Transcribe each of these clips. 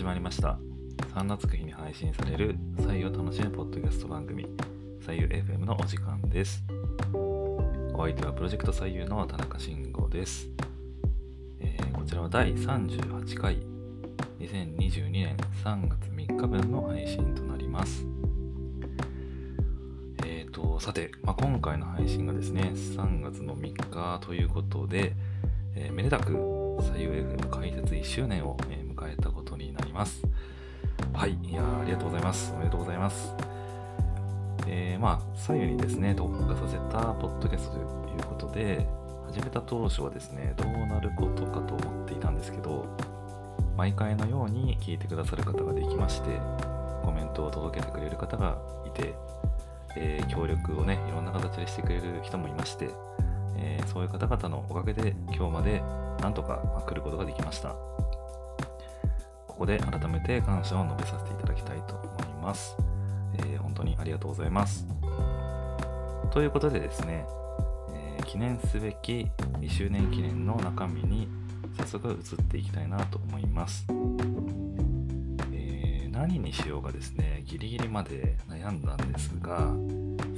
始まりました。3月日に配信される左右を楽しむポッドキャスト番組左右 FM のお時間です。お相手はプロジェクト左右の田中慎吾です、えーこちらは第38回2022年3月3日分の配信となります。えーとさて、まあ、今回の配信がですね3月の3日ということで、えーめでたく左右 FM 開設1周年を、えーます。はい、いやありがとうございます。おめでとうございます。えーまあ、左右にですね、特化させたポッドキャストということで、始めた当初はですね、どうなることかと思っていたんですけど、毎回のように聞いてくださる方ができまして、コメントを届けてくれる方がいて、えー協力をね、いろんな形でしてくれる人もいまして、えーそういう方々のおかげで今日までなんとか来ることができました。ここで改めて感謝を述べさせていただきたいと思います。えー本当にありがとうございます。ということでですね、えー記念すべき2周年記念の中身に早速移っていきたいなと思います。えー何にしようかですね、ギリギリまで悩んだんですが、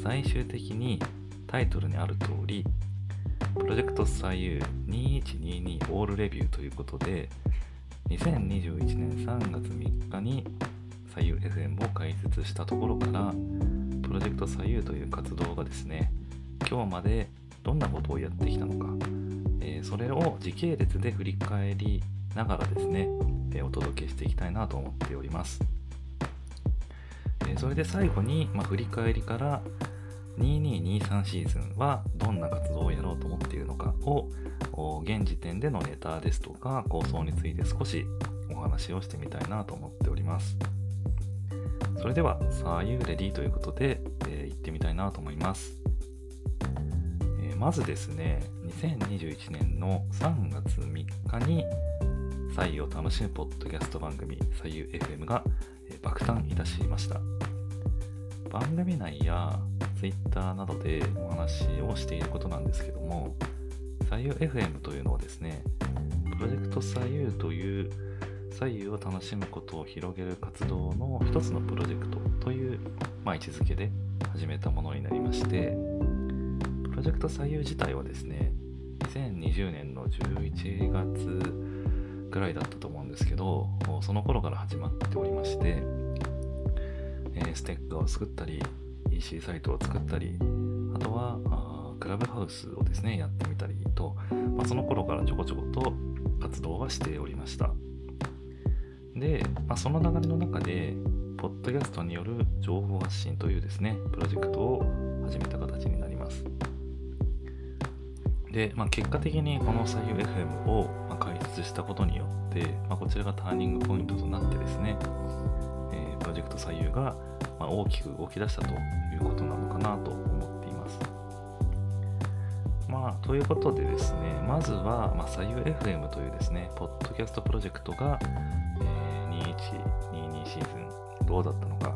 最終的にタイトルにある通り、プロジェクト左右2122オールレビューということで、2021年3月3日に左右 FM を開設したところから、プロジェクト左右という活動がですね、今日までどんなことをやってきたのか、えーそれを時系列で振り返りながらですね、えーお届けしていきたいなと思っております。えーそれで最後に、まあ、振り返りから2223シーズンはどんな活動をやろうと思っているのかを現時点でのネタですとか構想について少しお話をしてみたいなと思っております。それでは、さあ、ユーレディということで、えー行ってみたいなと思います。えーまずですね、2021年の3月3日に、左右を楽しむポッドキャスト番組、左右 FM が、え爆誕いたしました。番組内や Twitter などでお話をしていることなんですけども、左右 FM というのはですね、プロジェクト左右という左右を楽しむことを広げる活動の一つのプロジェクトという、まあ、位置づけで始めたものになりまして、プロジェクト左右自体はですね、2020年の11月ぐらいだったと思うんですけど、その頃から始まっておりまして、ステッカーを作ったり、EC サイトを作ったり、あとはあクラブハウスをですね、やってみたりと、まあ、その頃からちょこちょこと活動はしておりました。で、まあ、その流れの中で、ポッドキャストによる情報発信というですね、プロジェクトを始めた形になります。で、まあ、結果的にこの左右 FM を開設したことによって、まあ、こちらがターニングポイントとなってですね、えープロジェクト左右がまあ大きく動き出したということなのかなと思っています。まあ、ということでですね、まずは、まあ、左右 FM というですね、ポッドキャストプロジェクトが、えー2122シーズンどうだったのか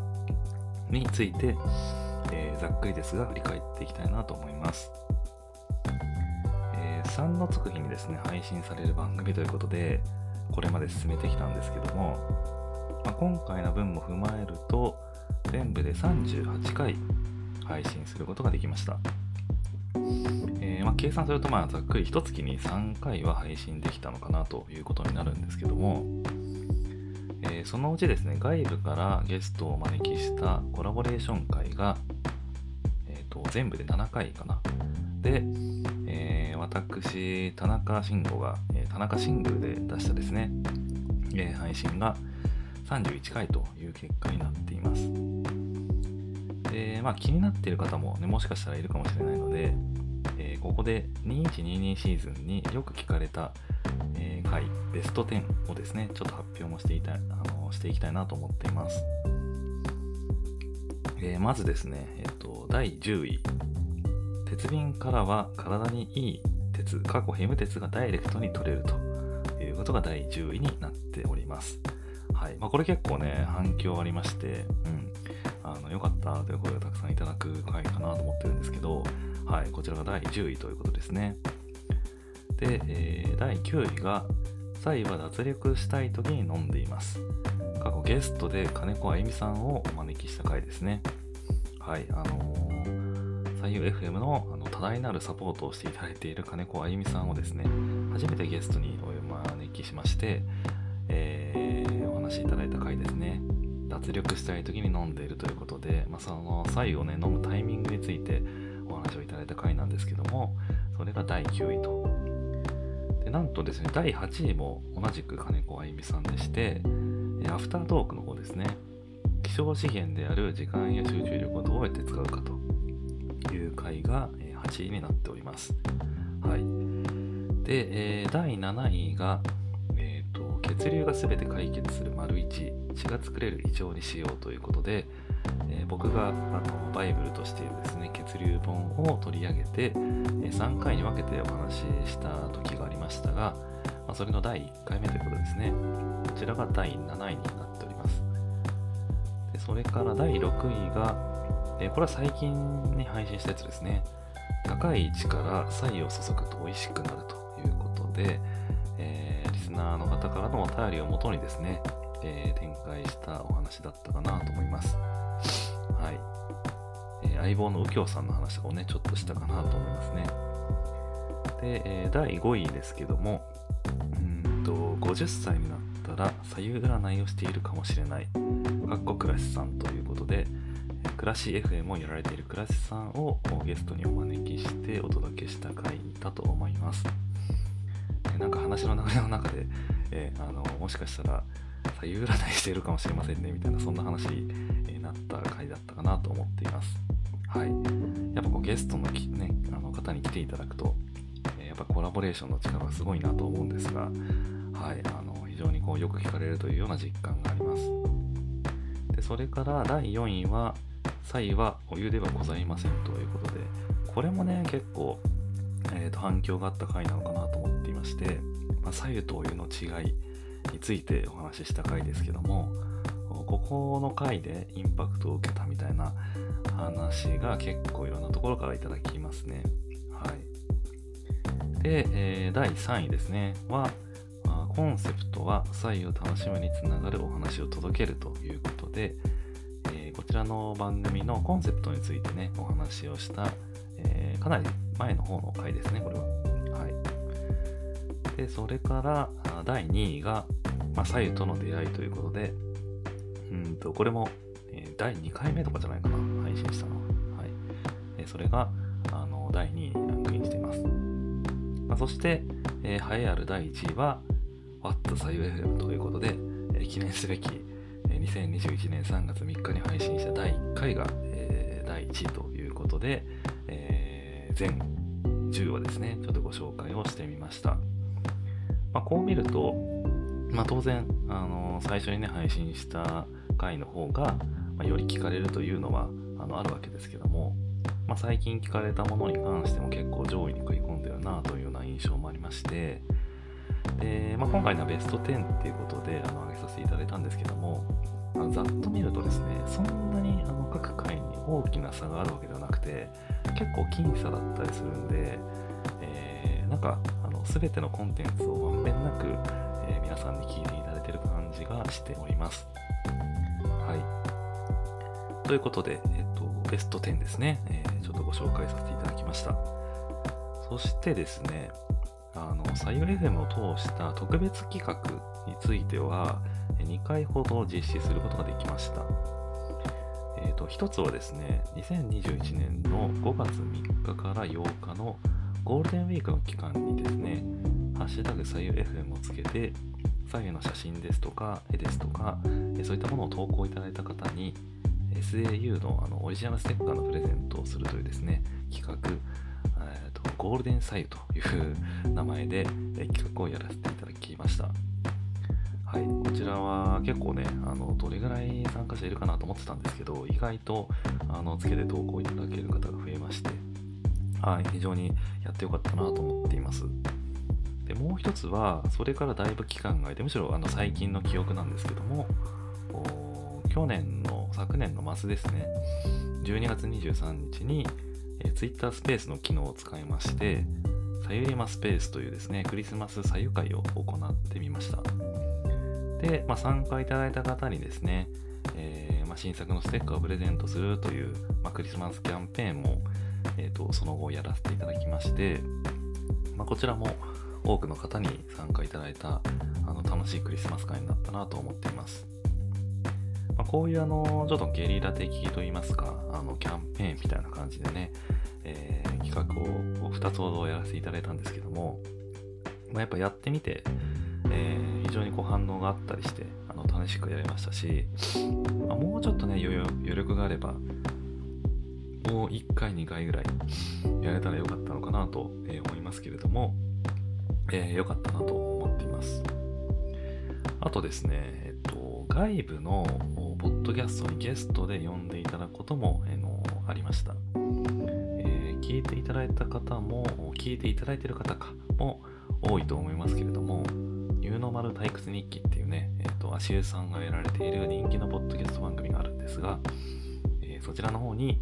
について、えーざっくりですが振り返っていきたいなと思います。えー3のつく日にですね、配信される番組ということで、これまで進めてきたんですけども、まあ、今回の分も踏まえると、全部で38回配信することができました。えーまあ、計算すると、まあ、ざっくり1月に3回は配信できたのかなということになるんですけども、えーそのうちですね、外部からゲストをお招きしたコラボレーション会が、えーと全部で7回かな。で、えー私、田中慎吾が、え田中シングルで出したですね、え配信が31回という結果になっています。で、まあ気になっている方もね、もしかしたらいるかもしれないので、えーここで2122シーズンによく聞かれた、えー回、ベスト10をですね、ちょっと発表もしていた、あのしていきたいなと思っています。えーまずですね、えっ、と、第10位。鉄瓶からは体にいい鉄、過去ヘム鉄がダイレクトに取れるということが第10位になっております。はい。まあ、これ結構ね、反響ありまして、うん。の、よかったという声をたくさんいただく回かなと思ってるんですけど、はい。こちらが第10位ということですね。で、えー第9位が、サイは脱力したい時に飲んでいます。過去ゲストで金子あゆみさんをお招きした回ですね。はい、あのー、左右 FM のあの多大なるサポートをしていただいている金子あゆみさんをですね、初めてゲストにお招きしまして、えー、お話しいただいた回ですね。脱力したい時に飲んでいるということで、まあ、その左右をね、飲むタイミングについてお話をいただいた回なんですけども、それが第9位と。でなんとですね、第8位も同じく金子あゆみさんでして、アフタートークの方ですね、希少資源である時間や集中力をどうやって使うかという回が8位になっております。はい。で、えー、第7位が、血流が全て解決する丸1、血が作れる胃腸にしようということで、えー、僕があのバイブルとしているですね、血流本を取り上げて、えー、3回に分けてお話しした時がありましたが、まあ、それの第1回目ということですね。こちらが第7位になっております。でそれから第6位が、えー、これは最近に配信したやつですね。高い位置から左右を注ぐと美味しくなるということで、ナーの方からのお便りをもとにですね、えー、展開したお話だったかなと思います。はい。えー、相棒の右京さんの話をね、ちょっとしたかなと思いますね。で、えー、第5位ですけども、うんと、50歳になったら左右占いをしているかもしれない、かっこクラシさんということで、暮らし FM をやられている暮らしさんをゲストにお招きしてお届けした回だと思います。なんか話の流れの中で、えー、あのもしかしたら左右占いしているかもしれませんねみたいなそんな話になった回だったかなと思っています。はい。やっぱこうゲストの,、ね、あの方に来ていただくとえ、やっぱコラボレーションの力がすごいなと思うんですが、はい、あの非常にこうよく聞かれるというような実感があります。でそれから第4位は、左右はお湯ではございませんということで、これもね、結構、えーと、反響があった回なのかなとして、まあ、左右とお湯の違いについてお話しした回ですけども、ここの回でインパクトを受けたみたいな話が結構いろんなところからいただきますね。はい。で、えー、第3位ですね、は、コンセプトは左右を楽しむにつながるお話を届けるということでえ、こちらの番組のコンセプトについてね、お話をした、えー、かなり前の方の回ですね、これは。で、それから第2位が、まあ、左右との出会いということで、うんと、これも、え、第2回目とかじゃないかな、配信したのは。い。でそれが、あの、第2位にランクインしています。まあ、そして、えー、栄えある第1位は、What 左右 FM ということで、えー、記念すべきえ2021年3月3日に配信した第1回が、えー、第1位ということで、え、全10話ですね、ちょっとご紹介をしてみました。まあ、こう見ると、まあ、当然、あの最初にね、配信した回の方が、まあ、より聞かれるというのはあのあるわけですけども、まあ、最近聞かれたものに関しても結構上位に食い込んでるなというような印象もありまして、でまあ、今回のベスト10っていうことであの上げさせていただいたんですけども、あざっと見るとですね、そんなにあの各回に大きな差があるわけではなくて、結構僅差だったりするんで、えー、なんかあの全てのコンテンツをべんなく、えー、皆さんに聞いていただいている感じがしております。はい。ということで、えっ、と、ベスト10ですね、えー、ちょっとご紹介させていただきました。そしてですね、あの、左右 FM を通した特別企画については、2回ほど実施することができました。えーと、1つはですね、2021年の5月3日から8日のゴールデンウィークの期間にですね、ハッシュタグ左右 FM をつけて、左右の写真ですとか、絵ですとか、そういったものを投稿いただいた方に、SAU のあのオリジナルステッカーのプレゼントをするというですね、企画、えーと、ゴールデン左右という名前で企画をやらせていただきました。はい、こちらは結構ね、あのどれぐらい参加者いるかなと思ってたんですけど、意外とあのつけて投稿いただける方が増えまして、はい、非常にやってよかったなと思っています。でもう一つは、それからだいぶ期間が空いて、むしろあの最近の記憶なんですけども、去年の、昨年の末ですね、12月23日に、え Twitter スペースの機能を使いまして、さゆりまスペースというですね、クリスマスさゆ会を行ってみました。で、まあ、参加いただいた方にですね、えー、まあ、新作のステッカーをプレゼントするという、まあ、クリスマスキャンペーンも、えーと、その後やらせていただきまして、まこちらも多くの方に参加いただいたあの楽しいクリスマス会になったなと思っています。まこういうあのちょっとゲリラ的といいますかあのキャンペーンみたいな感じでね、えー、企画を2つほどやらせていただいたんですけども、まあ、やっぱやってみて、えー、非常にこう反応があったりしてあの楽しくやれましたし、まあ、もうちょっとね余力があればもう1回2回ぐらいやれたらよかったのかなと思いますけれども、えー、よかったなと思っていますあとですね、えっと、外部のポッドキャストにゲストで呼んでいただくことも、えー、のありました、えー、聞いていただいた方も聞いていただいている方かも多いと思いますけれども、ニューノーマル退屈日記っていうね、えっ、と、足湯さんがやられている人気のポッドキャスト番組があるんですが、えー、そちらの方に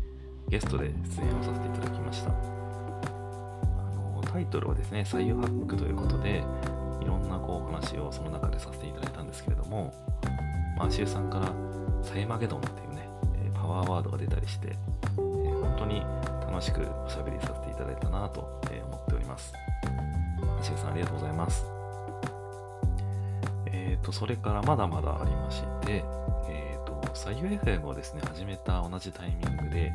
ゲストで出演をさせていただきました。タイトルはですね、採用ハックということで、いろんなこう話をその中でさせていただいたんですけれども、まあ、足湯さんからサイマゲドンっていうね、パワーワードが出たりして、え、本当に楽しくおしゃべりさせていただいたなと思っております。しげさんありがとうございます。えっ、ー、と、それからまだまだありまして、えっ、と、左右 FM をですね、始めた同じタイミングで、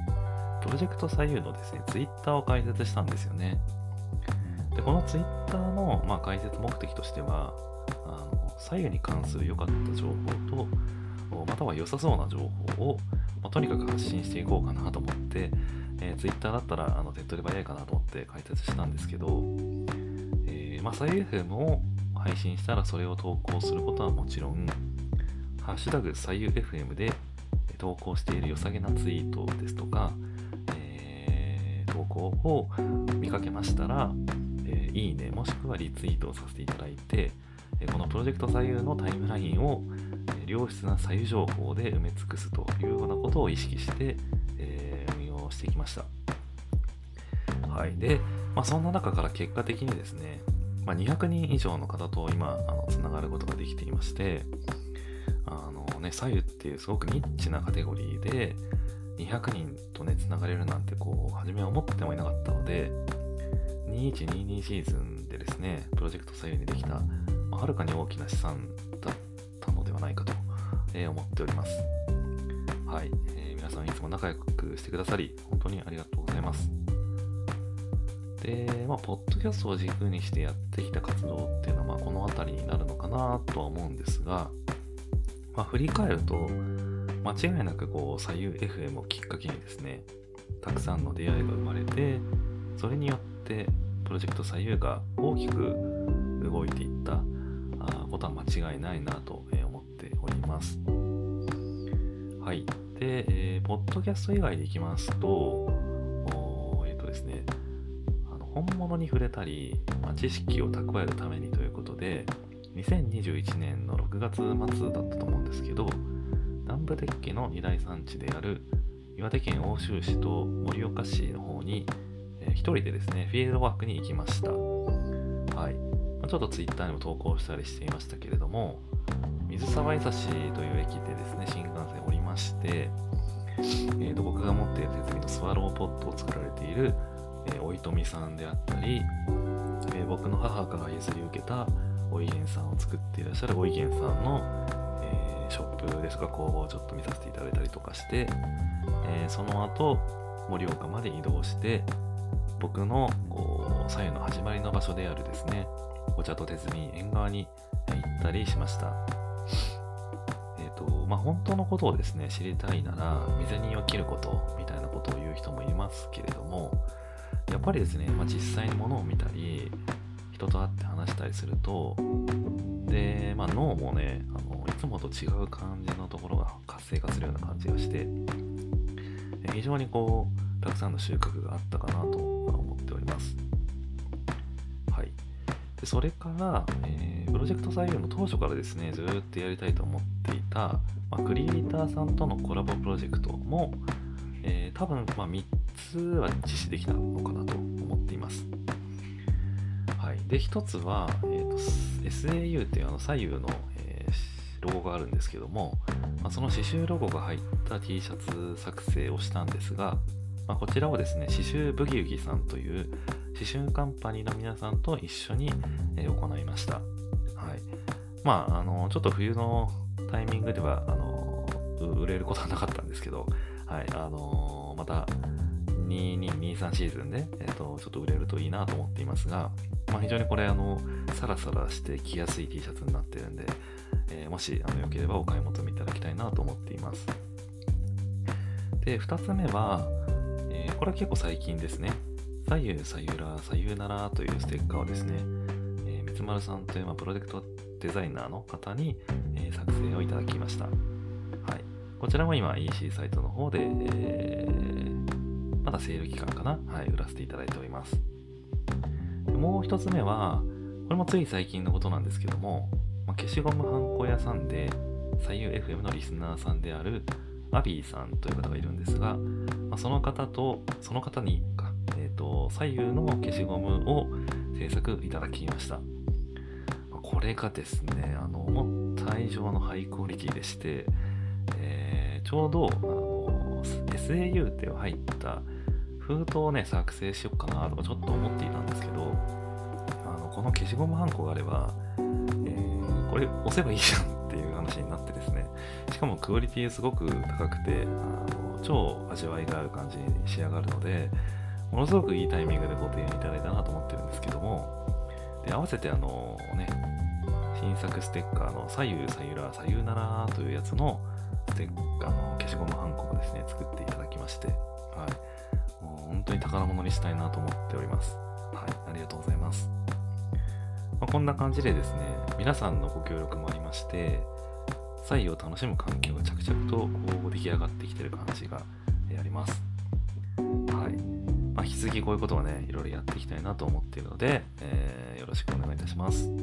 プロジェクト左右のですね、ツイッターを開設したんですよね。で、このツイッターの、まあ、開設目的としては、あの左右に関する良かった情報と、または良さそうな情報を、まあ、とにかく発信していこうかなと思って、えー、Twitter だったらあの手っ取り早いかなと思って開設したんですけど、ー、まあ、サイ FM を配信したらそれを投稿することはもちろん、ハッシュタグ左右 FM で投稿している良さげなツイートですとか、えー、投稿を見かけましたら、いいねもしくはリツイートをさせていただいて、このプロジェクト左右のタイムラインを良質な左右情報で埋め尽くすというようなことを意識して、え、運用してきました。はい。で、まあ、そんな中から結果的にですね、まあ、200人以上の方と今、つながることができていまして、あのね、左右っていうすごくニッチなカテゴリーで、200人とね、つながれるなんて、こう、初めは思ってもいなかったので、2122シーズンでですね、プロジェクト左右にできた、まあ、はるかに大きな資産だったのではないかと、えー、思っております。はい、えー、皆さんいつも仲良くしてくださり、本当にありがとうございます。で、まあ、ポッドキャストを軸にしてやってきた活動っていうのは、まあ、この辺りになるのかなとは思うんですが、まあ、振り返ると、間違いなくこう、左右 FM をきっかけにですね、たくさんの出会いが生まれて、それによって、プロジェクト左右が大きく動いていったことは間違いないなと思っております。はい。で、えー、ポッドキャスト以外でいきますと、えっ、ー、とですね、あの本物に触れたり、まあ、知識を蓄えるためにということで、2021年の6月末だったと思うんですけど、南部鉄器の二大産地である岩手県奥州市と盛岡市の方に、ー、一人でですね、フィールドワークに行きました。はい。ちょっとツイッターにも投稿したりしていましたけれども、水沢伊佐市という駅でですね、新幹線降りまして、えー、と僕が持っている設備のスワローポットを作られているえー、おいとみさんであったり、えー、僕の母から譲り受けたおいげんさんを作っていらっしゃるおいげんさんの、えー、ショップですとか工房をちょっと見させていただいたりとかして、えその後盛岡まで移動して僕のこう左右の始まりの場所であるですねお茶と手摘み縁側に行ったりしました。えっ、と、まあ、本当のことをですね、知りたいなら、水に起きることみたいなことを言う人もいますけれども、やっぱりですね、まあ、実際に物を見たり、人と会って話したりすると、で、まあ、脳もねあの、いつもと違う感じのところが活性化するような感じがして、非常にこう、たくさんの収穫があったかなと思っております。はい。で、それから、えー、プロジェクト採用の当初からですね、ずっとやりたいと思っていた、まあ、クリエイターさんとのコラボプロジェクトも、えー、多分、まあ、3つは実施できたのかなと思っています。はい、で、1つは、えーと、SAU っていうあの左右の、えロゴがあるんですけども、まあ、その刺繍ロゴが入った T シャツ作成をしたんですが、まあ、こちらをですね、刺繍ブギウギさんという刺繍カンパニーの皆さんと一緒に、え行いました。はい。まあ、あの、ちょっと冬のタイミングでは、あの、売れることはなかったんですけど、はい、あのまた、2223シーズンで、えーと、ちょっと売れるといいなと思っていますが、まあ、非常にこれあのサラサラして着やすい T シャツになってるんで、えー、もしあのよければお買い求めいただきたいなと思っていますで2つ目は、これは結構最近ですね。左右さゆらさゆならというステッカーをですね、えー、三丸さんという、まあ、プロジェクトデザイナーの方に、えー、作成をいただきました。はい。こちらも今 EC サイトの方で、えー、まだセール期間かな？はい、売らせていただいております。もう一つ目は、これもつい最近のことなんですけども、まあ、消しゴムはんこ屋さんで、左右 FM のリスナーさんであるアビーさんという方がいるんですが、まあ、その方と、その方にか、え、ー、と、左右の消しゴムを制作いただきました。これがですね、あの、思った以上のハイクオリティでして、えー、ちょうど、あの、SAU って入った封筒をね、作成しようかなとかちょっと思っていたんですけど、あのこの消しゴムはんこがあれば、えー、これ押せばいいじゃんになってですね、しかもクオリティすごく高くて、あの超味わいがある感じに仕上がるので、ものすごくいいタイミングでご提案いただいたなと思ってるんですけども、で、合わせてあのね、新作ステッカーの左右さゆらさゆならというやつのステッカーの消しゴムはんこをですね、作っていただきまして、はい。もう本当に宝物にしたいなと思っております。はい、ありがとうございます。まあ、こんな感じでですね、皆さんのご協力もありまして、左右を楽しむ環境が着々と出来上がってきてる感じがあります。はい。まあ、引き続きこういうことはね、いろいろやっていきたいなと思っているので、えー、よろしくお願いいたします。ま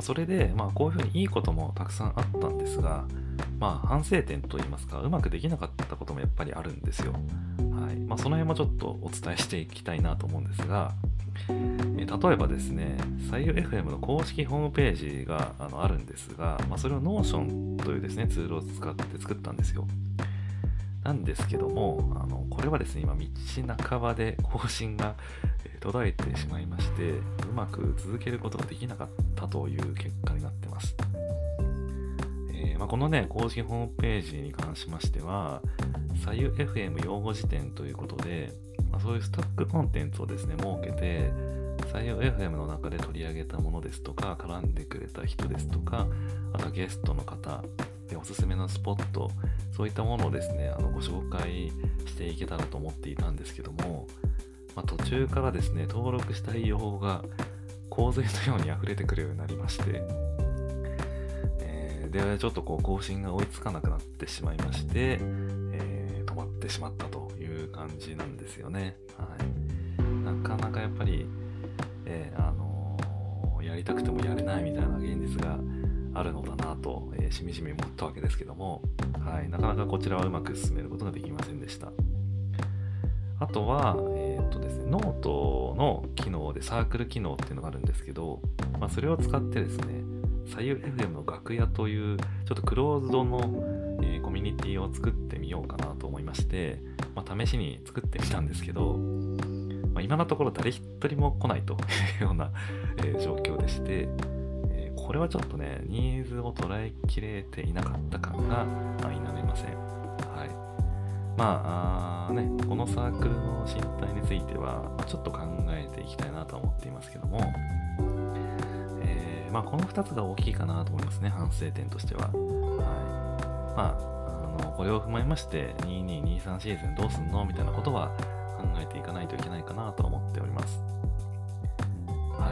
あ、それで、まあ、こういうふうにいいこともたくさんあったんですが、まあ、反省点といいますか、うまくできなかったこともやっぱりあるんですよ。まあ、その辺もちょっとお伝えしていきたいなと思うんですが、え例えばですね、採用 FM の公式ホームページがあのあるんですが、まあ、それを Notion というですね、ツールを使って作ったんですよ。なんですけども、あのこれはですね、今、道半ばで更新が途絶えてしまいまして、うまく続けることができなかったという結果になってます。えー、まあ、このね、公式ホームページに関しましては、左右 FM 用語辞典ということで、まあ、そういうスタックコンテンツをですね、設けて、左右 FM の中で取り上げたものですとか、絡んでくれた人ですとか、あとゲストの方、でおすすめのスポット、そういったものをですね、あのご紹介していけたらと思っていたんですけども、まあ、途中からですね、登録したい用語が洪水のように溢れてくるようになりまして、で、ちょっとこう更新が追いつかなくなってしまいまして、えー、止まってしまったという感じなんですよね。はい、なかなかやっぱり、えー、あのー、やりたくてもやれないみたいな現実があるのだなと、えー、しみじみ思ったわけですけども、はい、なかなかこちらはうまく進めることができませんでした。あとは、えっ、とですね、ノートの機能でサークル機能っていうのがあるんですけど、まあ、それを使ってですね、左右 FM の楽屋というちょっとクローズドの、えー、コミュニティを作ってみようかなと思いまして、まあ、試しに作ってみたんですけど、まあ、今のところ誰一人も来ないと いうような、えー、状況でして、えー、これはちょっとね、ニーズを捉えきれていなかった感が否めません。はい。まあね、このサークルの身体については、まあ、ちょっと考えていきたいなと思っていますけども、まあ、この2つが大きいかなと思いますね、反省点としては。はいまあ、あのこれを踏まえまして、2223シーズンどうすんのみたいなことは考えていかないといけないかなと思っております。は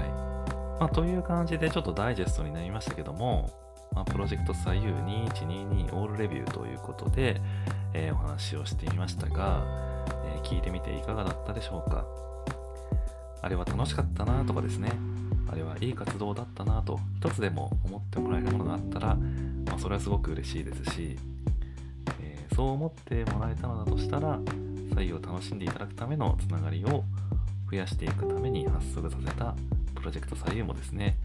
いまあ、という感じでちょっとダイジェストになりましたけども、まあ、プロジェクト左右2122オールレビューということで、えー、お話をしてみましたが、えー、聞いてみていかがだったでしょうかあれは楽しかったなとかですね、あれはいい活動だったなと一つでも思ってもらえるものがあったら、まあ、それはすごく嬉しいですし、えー、そう思ってもらえたのだとしたら、左右を楽しんでいただくためのつながりを増やしていくために発足させたプロジェクト左右もですね、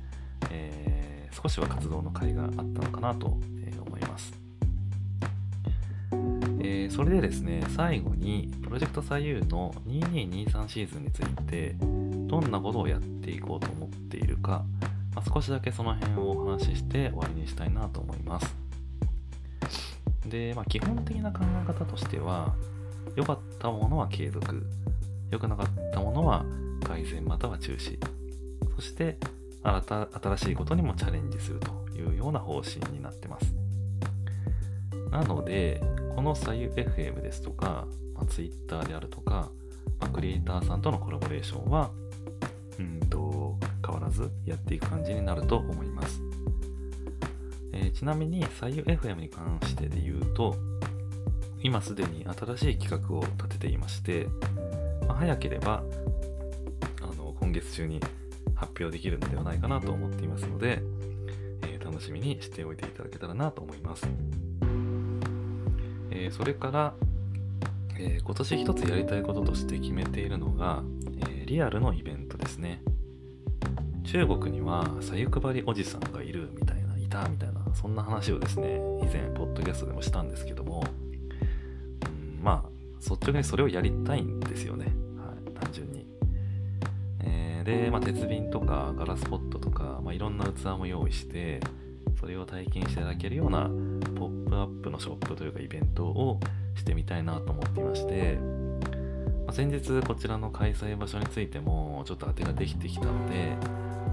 えー、少しは活動の甲斐があったのかなと、思います。えー、それでですね、最後にプロジェクト左右の2223シーズンについてどんなことをやっていこうと思っているか、まあ、少しだけその辺をお話しして終わりにしたいなと思います。で、まあ、基本的な考え方としては、良かったものは継続、良くなかったものは改善または中止、そして新た新しいことにもチャレンジするというような方針になってます。なので、この左右 FM ですとか、まあ、Twitter であるとか、まあ、クリエイターさんとのコラボレーションは、うんと、ずやっていく感じになると思います。えー、ちなみに、左右 FM に関してで言うと、今すでに新しい企画を立てていまして、まあ、早ければあの今月中に発表できるのではないかなと思っていますので、えー、楽しみにしておいていただけたらなと思います。えー、それから、えー、今年一つやりたいこととして決めているのが、えリアルのイベントですね。中国にはさゆ配りおじさんがいるみたいな、いたみたいな、そんな話をですね、以前、ポッドキャストでもしたんですけども、うん、まあ、率直にそれをやりたいんですよね。はい、単純に。えー、で、まあ、鉄瓶とかガラスポットとか、まあ、いろんな器も用意して、それを体験していただけるようなポップアップのショップというかイベントをしてみたいなと思っていまして、先日こちらの開催場所についてもちょっと当てができてきたので、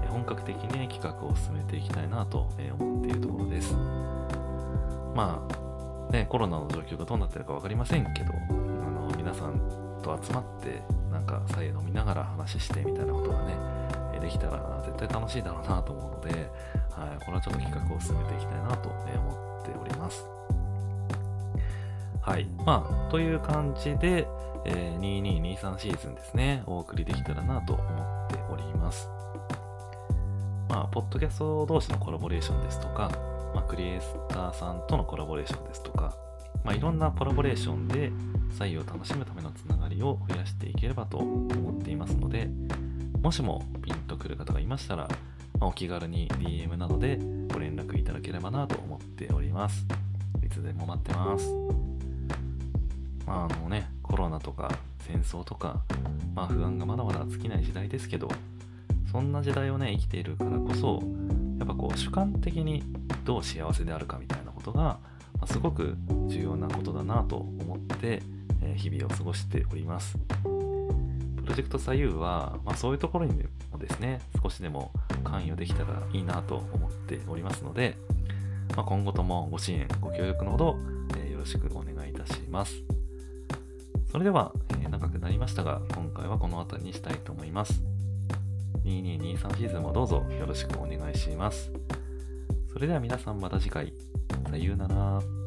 本格的に企画を進めていきたいなと思っているところです。まあ、ね、コロナの状況がどうなってるか分かりませんけど、あの皆さんと集まってなんか左右飲みながら話してみたいなことがねできたら絶対楽しいだろうなと思うので、はい、これはちょっと企画を進めていきたいなと思っております。はい。まあ、という感じで、えー、2223シーズンですね、お送りできたらなと思っております。まあ、ポッドキャスト同士のコラボレーションですとか、まあ、クリエイターさんとのコラボレーションですとか、まあ、いろんなコラボレーションで採用を楽しむためのつながりを増やしていければと思っていますので、もしもピンとくる方がいましたら、まあ、お気軽に DM などでご連絡いただければなと思っております。いつでも待ってます。まああのね、コロナとか戦争とか、まあ不安がまだまだ尽きない時代ですけど、そんな時代をね、生きているからこそ、やっぱこう主観的にどう幸せであるかみたいなことが、ますごく重要なことだなと思って、え日々を過ごしております。プロジェクト左右は、まあ、そういうところにもですね、少しでも関与できたらいいなと思っておりますので、まあ、今後ともご支援、ご協力のほど、え、よろしくお願いいたします。それでは、えー、長くなりましたが、今回はこの辺りにしたいと思います。2223シーズンもどうぞよろしくお願いします。それでは皆さんまた次回。さようなら。